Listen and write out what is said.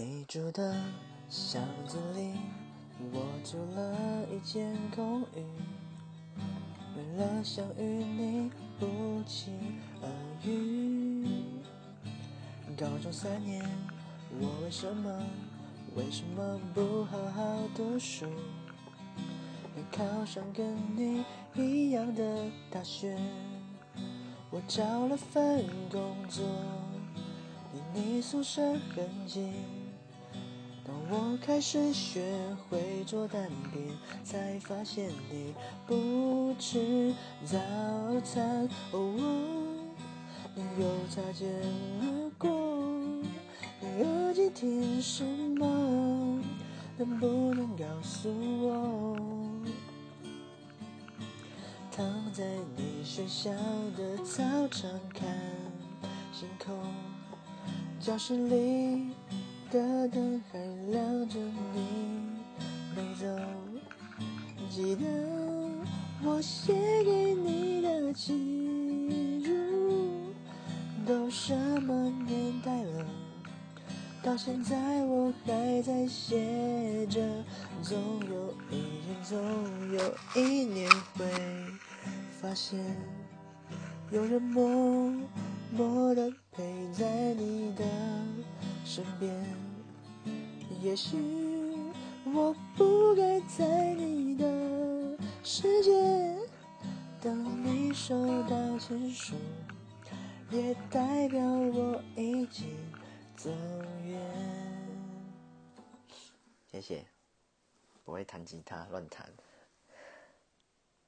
你住的巷子里，我租了一间公寓。为了想与你不期而遇，高中三年，我为什么为什么不好好读书？没考上跟你一样的大学，我找了份工作，离你宿舍很近。我开始学会做蛋饼，才发现你不吃早餐。哦，又擦肩而过，你耳机听什么？能不能告诉我？躺在你学校的操场看星空，教室里。的灯还亮着，你没走。记得我写给你的情书，都什么年代了？到现在我还在写着。总有一天，总有一年会发现，有人默默的陪在你。身边，也许我不该在你的世界。当你收到情书，也代表我已经走远。谢谢，不会弹吉他，乱弹。